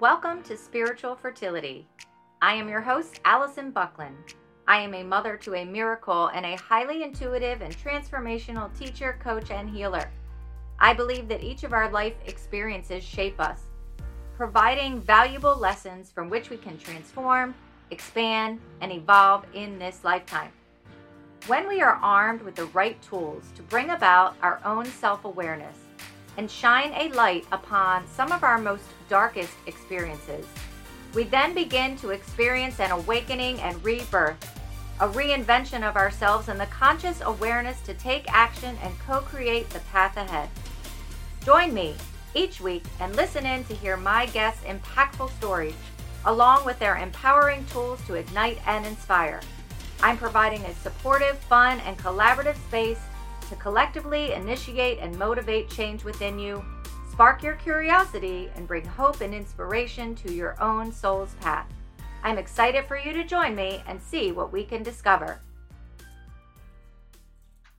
Welcome to Spiritual Fertility. I am your host, Alison Bucklin. I am a mother to a miracle and a highly intuitive and transformational teacher, coach, and healer. I believe that each of our life experiences shape us, providing valuable lessons from which we can transform, expand, and evolve in this lifetime. When we are armed with the right tools to bring about our own self awareness and shine a light upon some of our most darkest experiences, we then begin to experience an awakening and rebirth, a reinvention of ourselves, and the conscious awareness to take action and co create the path ahead. Join me each week and listen in to hear my guests' impactful stories, along with their empowering tools to ignite and inspire. I'm providing a supportive, fun, and collaborative space to collectively initiate and motivate change within you, spark your curiosity, and bring hope and inspiration to your own soul's path. I'm excited for you to join me and see what we can discover.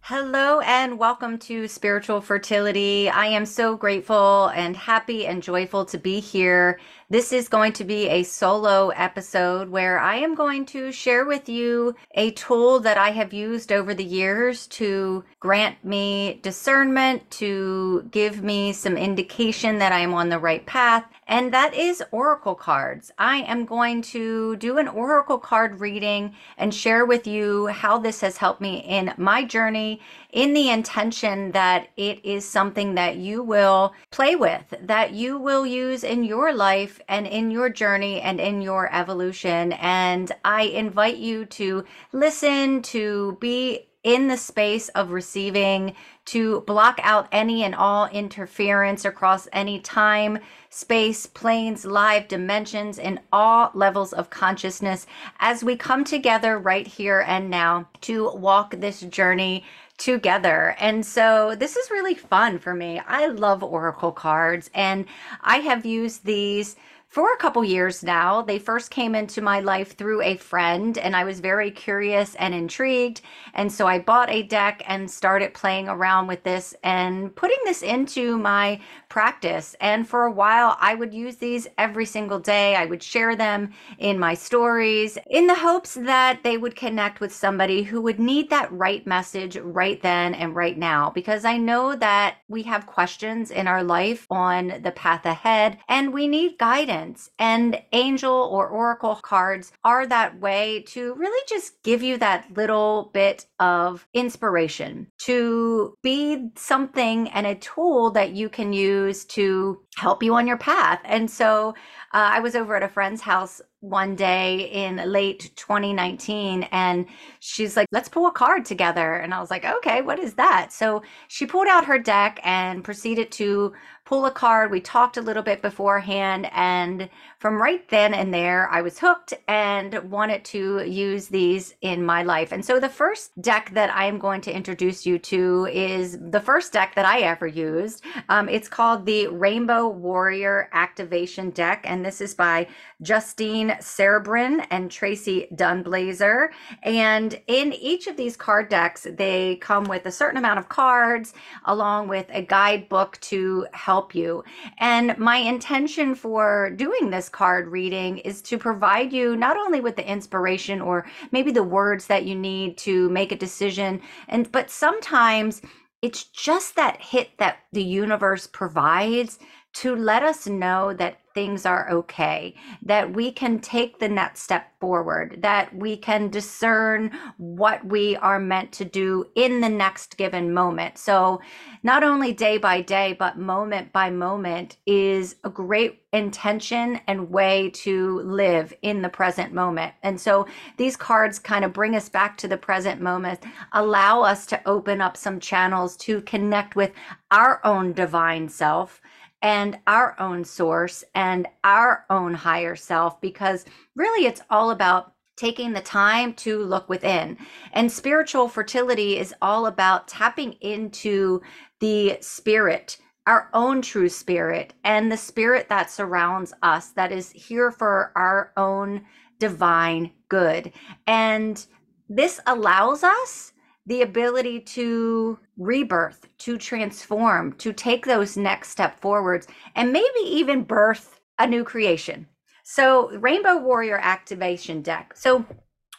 Hello and welcome to Spiritual Fertility. I am so grateful and happy and joyful to be here this is going to be a solo episode where I am going to share with you a tool that I have used over the years to grant me discernment, to give me some indication that I am on the right path, and that is Oracle cards. I am going to do an Oracle card reading and share with you how this has helped me in my journey in the intention that it is something that you will play with, that you will use in your life and in your journey and in your evolution. And I invite you to listen, to be in the space of receiving, to block out any and all interference across any time, space, planes, live dimensions, in all levels of consciousness as we come together right here and now to walk this journey together. And so this is really fun for me. I love Oracle cards and I have used these for a couple years now. They first came into my life through a friend, and I was very curious and intrigued. And so I bought a deck and started playing around with this and putting this into my practice. And for a while, I would use these every single day. I would share them in my stories in the hopes that they would connect with somebody who would need that right message right then and right now. Because I know that we have questions in our life on the path ahead and we need guidance. And angel or oracle cards are that way to really just give you that little bit of inspiration to be something and a tool that you can use use to help you on your path. And so uh, I was over at a friend's house one day in late 2019 and she's like, let's pull a card together. And I was like, okay, what is that? So she pulled out her deck and proceeded to pull a card. We talked a little bit beforehand, and from right then and there, I was hooked and wanted to use these in my life. And so, the first deck that I am going to introduce you to is the first deck that I ever used. Um, it's called the Rainbow Warrior Activation Deck, and this is by Justine Serebrin and Tracy Dunblazer. And in each of these card decks, they come with a certain amount of cards along with a guidebook to help help you. And my intention for doing this card reading is to provide you not only with the inspiration or maybe the words that you need to make a decision and but sometimes it's just that hit that the universe provides to let us know that things are okay, that we can take the next step forward, that we can discern what we are meant to do in the next given moment. So, not only day by day, but moment by moment is a great intention and way to live in the present moment. And so, these cards kind of bring us back to the present moment, allow us to open up some channels to connect with our own divine self and our own source and our own higher self because really it's all about taking the time to look within. And spiritual fertility is all about tapping into the spirit, our own true spirit, and the spirit that surrounds us, that is here for our own divine good. And this allows us the ability to rebirth, to transform, to take those next step forwards, and maybe even birth a new creation. So, Rainbow Warrior Activation Deck. So,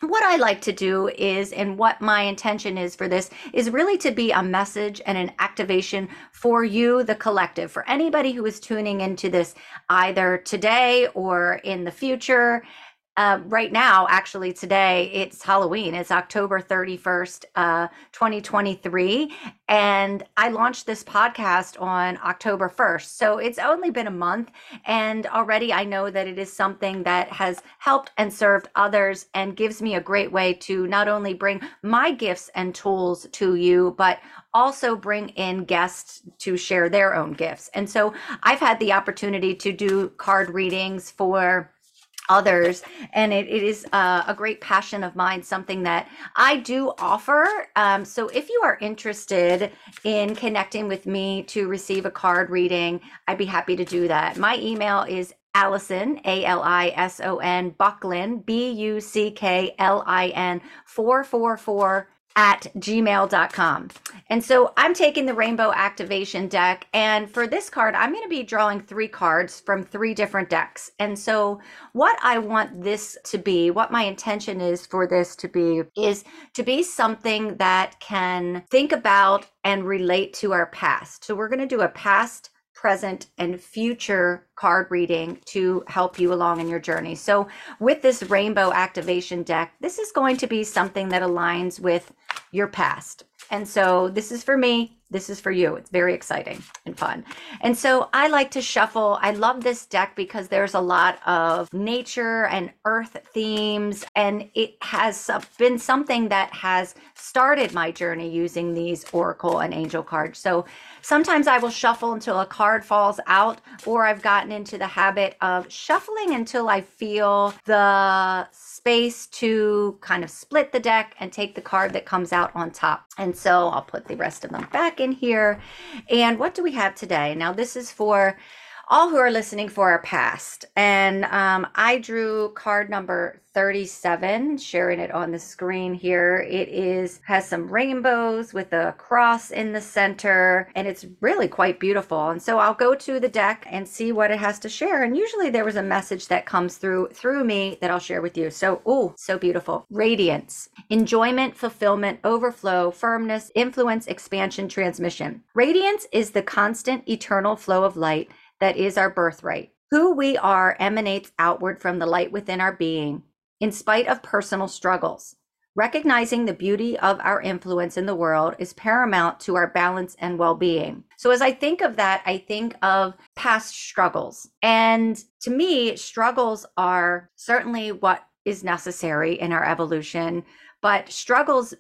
what I like to do is, and what my intention is for this, is really to be a message and an activation for you, the collective, for anybody who is tuning into this either today or in the future uh, right now, actually, today it's Halloween. It's October 31st, uh, 2023. And I launched this podcast on October 1st. So it's only been a month. And already I know that it is something that has helped and served others and gives me a great way to not only bring my gifts and tools to you, but also bring in guests to share their own gifts. And so I've had the opportunity to do card readings for others and it, it is uh, a great passion of mine something that i do offer. Um, so if you are interested in connecting with me to receive a card reading i'd be happy to do that. My email is Alison, A L I S O N, Bucklin, B U C K L I N, 444 at gmail.com. And so I'm taking the rainbow activation deck. And for this card, I'm going to be drawing three cards from three different decks. And so, what I want this to be, what my intention is for this to be, is to be something that can think about and relate to our past. So, we're going to do a past present, and future card reading to help you along in your journey. So, with this rainbow activation deck, this is going to be something that aligns with your past. And so, this is for me. This is for you. It's very exciting and fun. And so I like to shuffle. I love this deck because there's a lot of nature and earth themes, and it has been something that has started my journey using these oracle and angel cards. So sometimes I will shuffle until a card falls out, or I've gotten into the habit of shuffling until I feel the space to kind of split the deck and take the card that comes out on top. And so I'll put the rest of them back in here. And what do we have today? Now, this is for all who are listening for our past. And um, I drew card number 37, sharing it on the screen here. It is has some rainbows with a cross in the center, and it's really quite beautiful. And so I'll go to the deck and see what it has to share. And usually there was a message that comes through through me that I'll share with you. So, oh, so beautiful. Radiance, enjoyment, fulfillment, overflow, firmness, influence, expansion, transmission. Radiance is the constant eternal flow of light that is our birthright. Who we are emanates outward from the light within our being, in spite of personal struggles. Recognizing the beauty of our influence in the world is paramount to our balance and well being. So, as I think of that, I think of past struggles. And to me, struggles are certainly what is necessary in our evolution, but struggles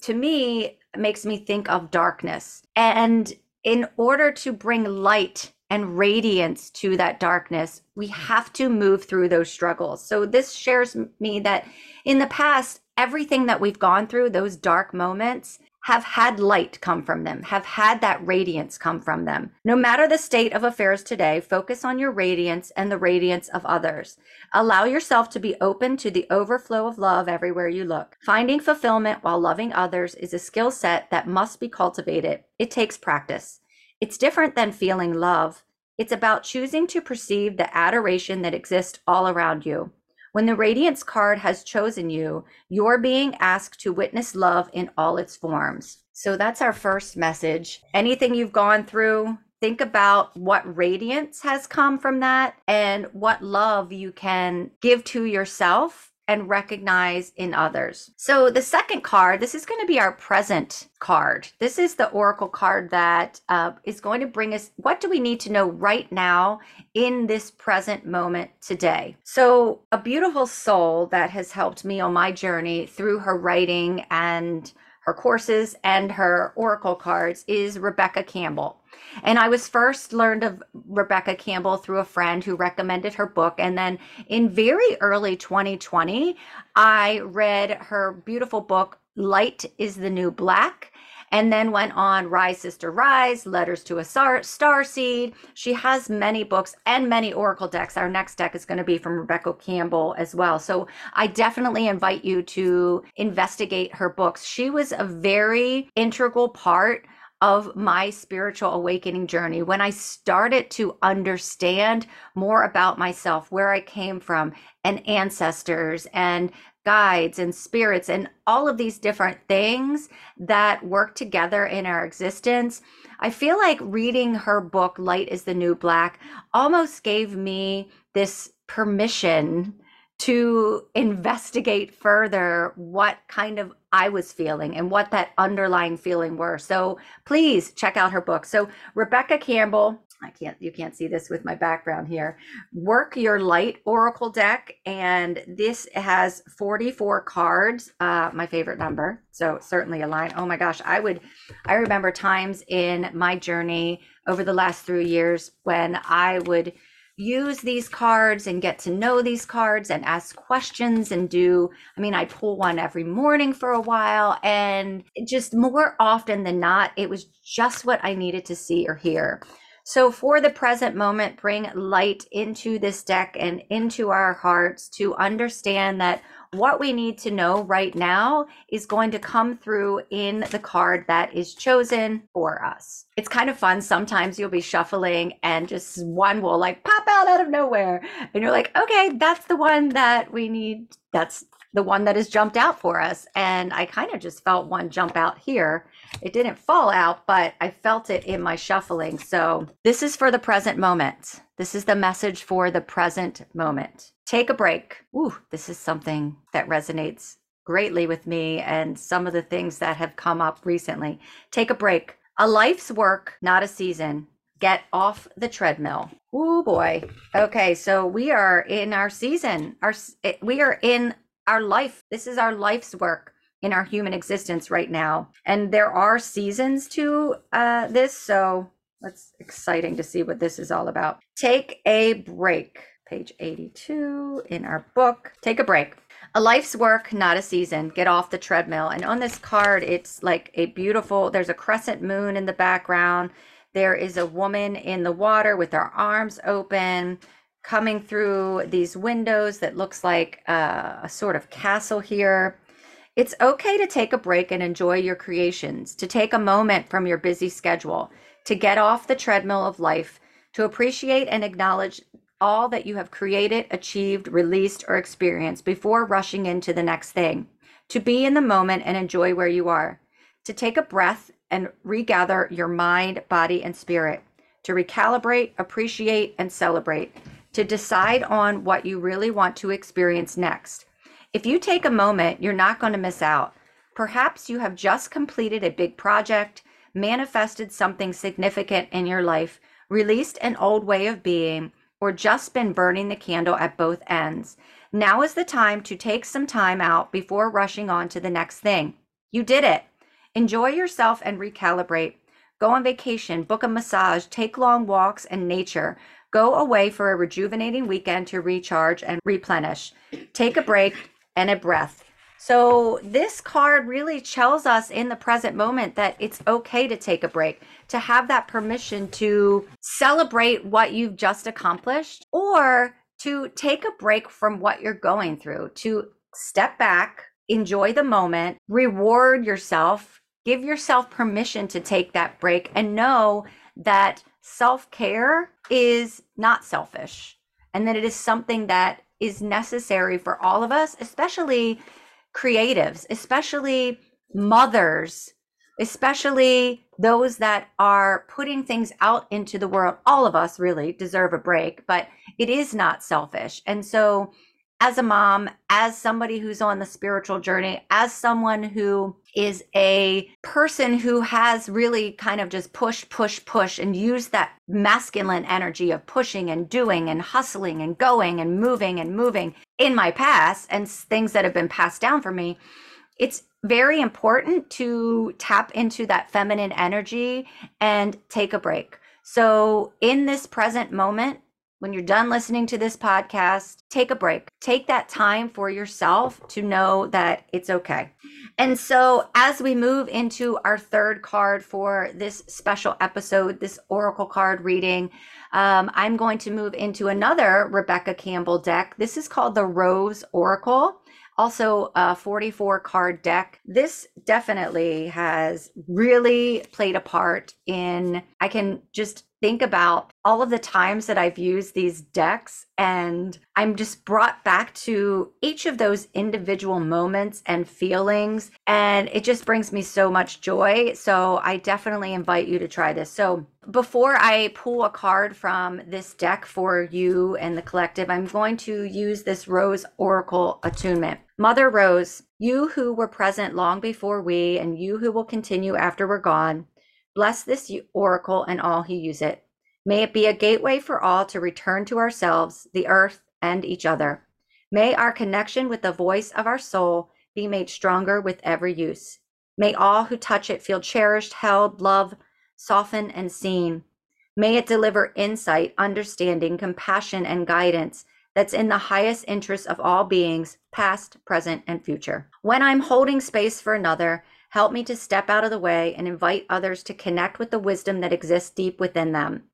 to me makes me think of darkness. And in order to bring light and radiance to that darkness, we have to move through those struggles. So, this shares me that in the past, everything that we've gone through, those dark moments, have had light come from them, have had that radiance come from them. No matter the state of affairs today, focus on your radiance and the radiance of others. Allow yourself to be open to the overflow of love everywhere you look. Finding fulfillment while loving others is a skill set that must be cultivated. It takes practice. It's different than feeling love. It's about choosing to perceive the adoration that exists all around you. When the Radiance card has chosen you, you're being asked to witness love in all its forms. So that's our first message. Anything you've gone through, think about what radiance has come from that and what love you can give to yourself and recognize in others. So the second card, this is going to be our present card. This is the oracle card that uh, is going to bring us what do we need to know right now in this present moment today. So a beautiful soul that has helped me on my journey through her writing and her courses and her oracle cards is Rebecca Campbell. And I was first learned of Rebecca Campbell through a friend who recommended her book. And then in very early 2020, I read her beautiful book, Light is the New Black and then went on Rise Sister Rise, Letters to a Starseed. She has many books and many oracle decks. Our next deck is going to be from Rebecca Campbell as well. So I definitely invite you to investigate her books. She was a very integral part of my spiritual awakening journey when I started to understand more about myself, where I came from, and ancestors and guides and spirits and all of these different things that work together in our existence. I feel like reading her book, Light is the New Black, almost gave me this permission to investigate further what kind of I was feeling and what that underlying feeling were. So please check out her book. So Rebecca Campbell, I can't you can't see this with my background here. Work Your Light Oracle deck and this has 44 cards, uh my favorite number. So certainly a line. Oh my gosh, I would I remember times in my journey over the last 3 years when I would use these cards and get to know these cards and ask questions and do i mean i pull one every morning for a while and just more often than not it was just what i needed to see or hear so for the present moment bring light into this deck and into our hearts to understand that what we need to know right now is going to come through in the card that is chosen for us. It's kind of fun. Sometimes you'll be shuffling and just one will like pop out out of nowhere. And you're like, okay, that's the one that we need. That's the one that has jumped out for us. And I kind of just felt one jump out here. It didn't fall out, but I felt it in my shuffling. So this is for the present moment. This is the message for the present moment. Take a break. Ooh, this is something that resonates greatly with me and some of the things that have come up recently. Take a break. A life's work, not a season. Get off the treadmill. Oh boy. Okay, so we are in our season. Our we are in our life. This is our life's work in our human existence right now. And there are seasons to uh, this. So that's exciting to see what this is all about. Take a break. Page 82 in our book. Take a break. A life's work, not a season. Get off the treadmill. And on this card, it's like a beautiful, there's a crescent moon in the background. There is a woman in the water with her arms open coming through these windows that looks like uh, a sort of castle here. It's okay to take a break and enjoy your creations, to take a moment from your busy schedule, to get off the treadmill of life, to appreciate and acknowledge all that you have created, achieved, released, or experienced before rushing into the next thing, to be in the moment and enjoy where you are, to take a breath and regather your mind, body, and spirit, to recalibrate, appreciate, and celebrate, to decide on what you really want to experience next. If you take a moment, you're not going to miss out. Perhaps you have just completed a big project, manifested something significant in your life, released an old way of being, or just been burning the candle at both ends. Now is the time to take some time out before rushing on to the next thing. You did it. Enjoy yourself and recalibrate. Go on vacation, book a massage, take long walks and nature. Go away for a rejuvenating weekend to recharge and replenish. Take a break and a breath. So, this card really tells us in the present moment that it's okay to take a break, to have that permission to celebrate what you've just accomplished, or to take a break from what you're going through, to step back, enjoy the moment, reward yourself, give yourself permission to take that break, and know that self care is not selfish and that it is something that is necessary for all of us, especially creatives, especially mothers, especially those that are putting things out into the world. All of us really deserve a break, but it is not selfish. And so, as a mom, as somebody who's on the spiritual journey, as someone who is a person who has really kind of just push, push, push and use that masculine energy of pushing and doing and hustling and going and moving and moving in my past and things that have been passed down for me. It's very important to tap into that feminine energy and take a break. So, in this present moment, when you're done listening to this podcast, take a break. Take that time for yourself to know that it's okay. And so, as we move into our third card for this special episode, this Oracle card reading, um, I'm going to move into another Rebecca Campbell deck. This is called the Rose Oracle. also a 44 card deck. This definitely has really played a part in, I can just think about all of the times that I've used these decks, and I'm just brought back to each of those individual moments and feelings. And it just brings me so much joy. So I definitely invite you to try this. So before I pull a card from this deck for you and the collective, I'm going to use this Rose Oracle attunement. Mother Rose, you who were present long before we, and you who will continue after we're gone, Bless this oracle and all who use it. May it be a gateway for all to return to ourselves, the earth, and each other. May our connection with the voice of our soul be made stronger with every use. May all who touch it feel cherished, held, loved, softened, and seen. May it deliver insight, understanding, compassion, and guidance that's in the highest interest of all beings, past, present, and future. When I'm holding space for another, Help me to step out of the way and invite others to connect with the wisdom that exists deep within them.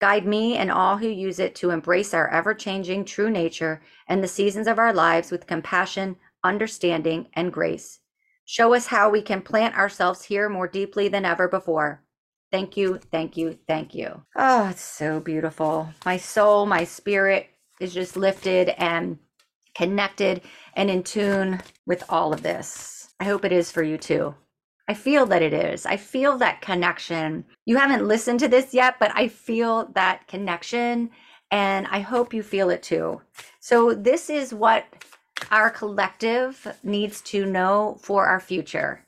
Guide me and all who use it to embrace our ever changing true nature and the seasons of our lives with compassion, understanding, and grace. Show us how we can plant ourselves here more deeply than ever before. Thank you, thank you, thank you. Oh, it's so beautiful. My soul, my spirit is just lifted and connected and in tune with all of this. I hope it is for you too. I feel that it is. I feel that connection. You haven't listened to this yet, but I feel that connection and I hope you feel it too. So, this is what our collective needs to know for our future.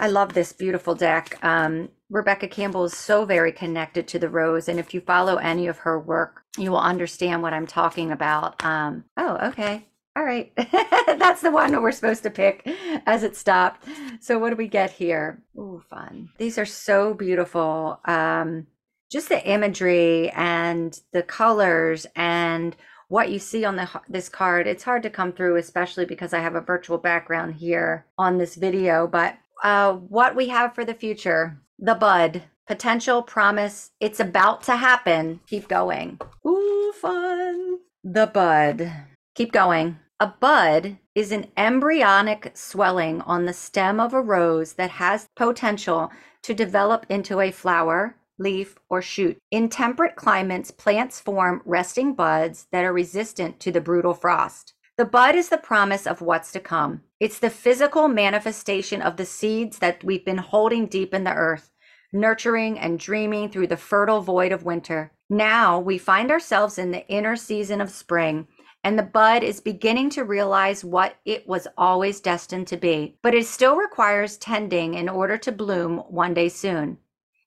I love this beautiful deck. Um, Rebecca Campbell is so very connected to the rose. And if you follow any of her work, you will understand what I'm talking about. Um, oh, okay. All right. That's the one we're supposed to pick as it stopped. So what do we get here? Oh, fun. These are so beautiful. Um, just the imagery and the colors and what you see on the this card. It's hard to come through, especially because I have a virtual background here on this video. But uh, what we have for the future, the bud, potential, promise, it's about to happen. Keep going. Ooh, fun. The bud. Keep going. A bud is an embryonic swelling on the stem of a rose that has potential to develop into a flower, leaf, or shoot. In temperate climates, plants form resting buds that are resistant to the brutal frost. The bud is the promise of what's to come. It's the physical manifestation of the seeds that we've been holding deep in the earth, nurturing and dreaming through the fertile void of winter. Now we find ourselves in the inner season of spring and the bud is beginning to realize what it was always destined to be, but it still requires tending in order to bloom one day soon.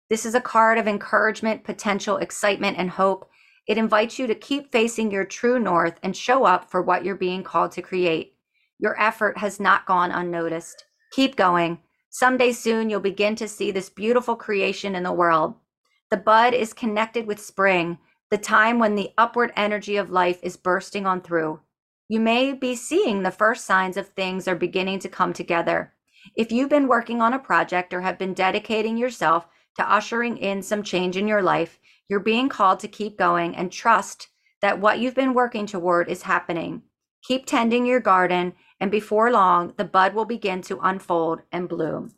This is a card of encouragement, potential, excitement, and hope. It invites you to keep facing your true north and show up for what you're being called to create. Your effort has not gone unnoticed. Keep going. Someday soon, you'll begin to see this beautiful creation in the world. The bud is connected with spring the time when the upward energy of life is bursting on through. You may be seeing the first signs of things are beginning to come together. If you've been working on a project or have been dedicating yourself to ushering in some change in your life, you're being called to keep going and trust that what you've been working toward is happening. Keep tending your garden, and before long, the bud will begin to unfold and bloom.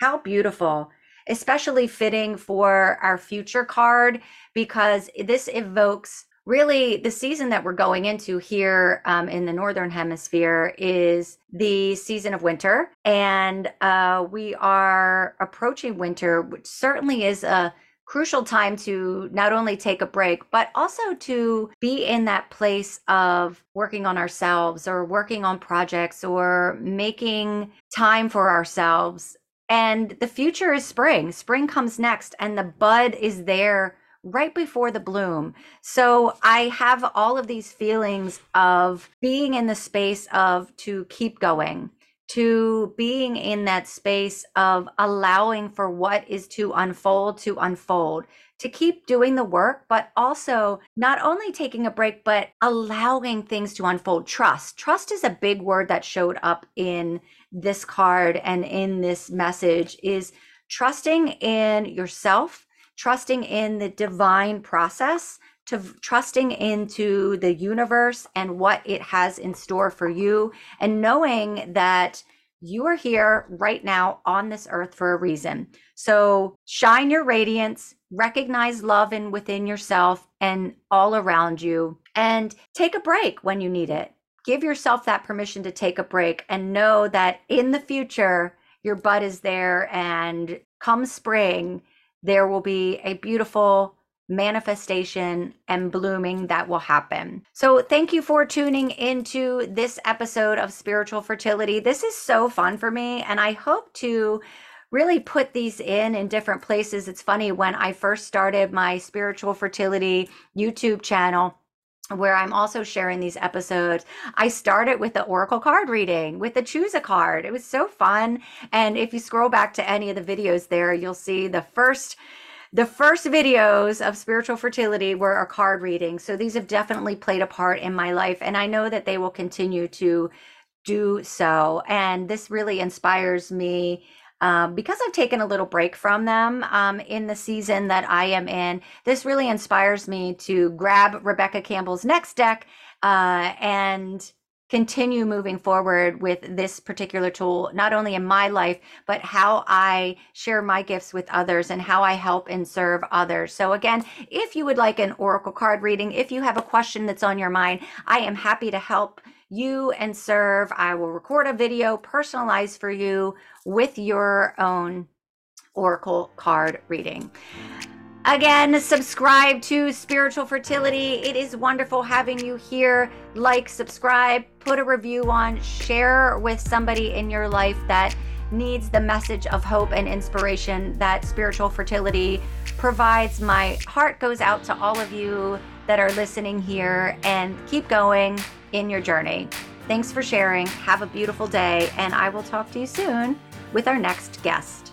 How beautiful! Especially fitting for our future card because this evokes really the season that we're going into here um, in the northern hemisphere is the season of winter. And uh, we are approaching winter which certainly is a crucial time to not only take a break but also to be in that place of working on ourselves or working on projects or making time for ourselves and the future is spring. Spring comes next, and the bud is there right before the bloom. So I have all of these feelings of being in the space of to keep going, to being in that space of allowing for what is to unfold to unfold, to keep doing the work, but also not only taking a break, but allowing things to unfold. Trust. Trust is a big word that showed up in this card and in this message is trusting in yourself, trusting in the divine process, to trusting into the universe and what it has in store for you, and knowing that you are here right now on this earth for a reason. So shine your radiance, recognize love in within yourself and all around you, and take a break when you need it. Give yourself that permission to take a break and know that in the future, your butt is there. And come spring, there will be a beautiful manifestation and blooming that will happen. So, thank you for tuning into this episode of Spiritual Fertility. This is so fun for me, and I hope to really put these in in different places. It's funny when I first started my Spiritual Fertility YouTube channel where I'm also sharing these episodes. I started with the Oracle card reading with the choose a card. It was so fun. And if you scroll back to any of the videos there, you'll see the first the first videos of spiritual fertility were a card reading. So these have definitely played a part in my life and I know that they will continue to do so. And this really inspires me um, because I've taken a little break from them um, in the season that I am in, this really inspires me to grab Rebecca Campbell's next deck uh, and continue moving forward with this particular tool, not only in my life, but how I share my gifts with others and how I help and serve others. So, again, if you would like an Oracle card reading, if you have a question that's on your mind, I am happy to help you and serve. I will record a video personalized for you with your own Oracle card reading. Again, subscribe to Spiritual Fertility. It is wonderful having you here. Like, subscribe, put a review on, share with somebody in your life that needs the message of hope and inspiration that Spiritual Fertility provides. My heart goes out to all of you that are listening here and keep going in your journey. Thanks for sharing. Have a beautiful day, and I will talk to you soon with our next guest.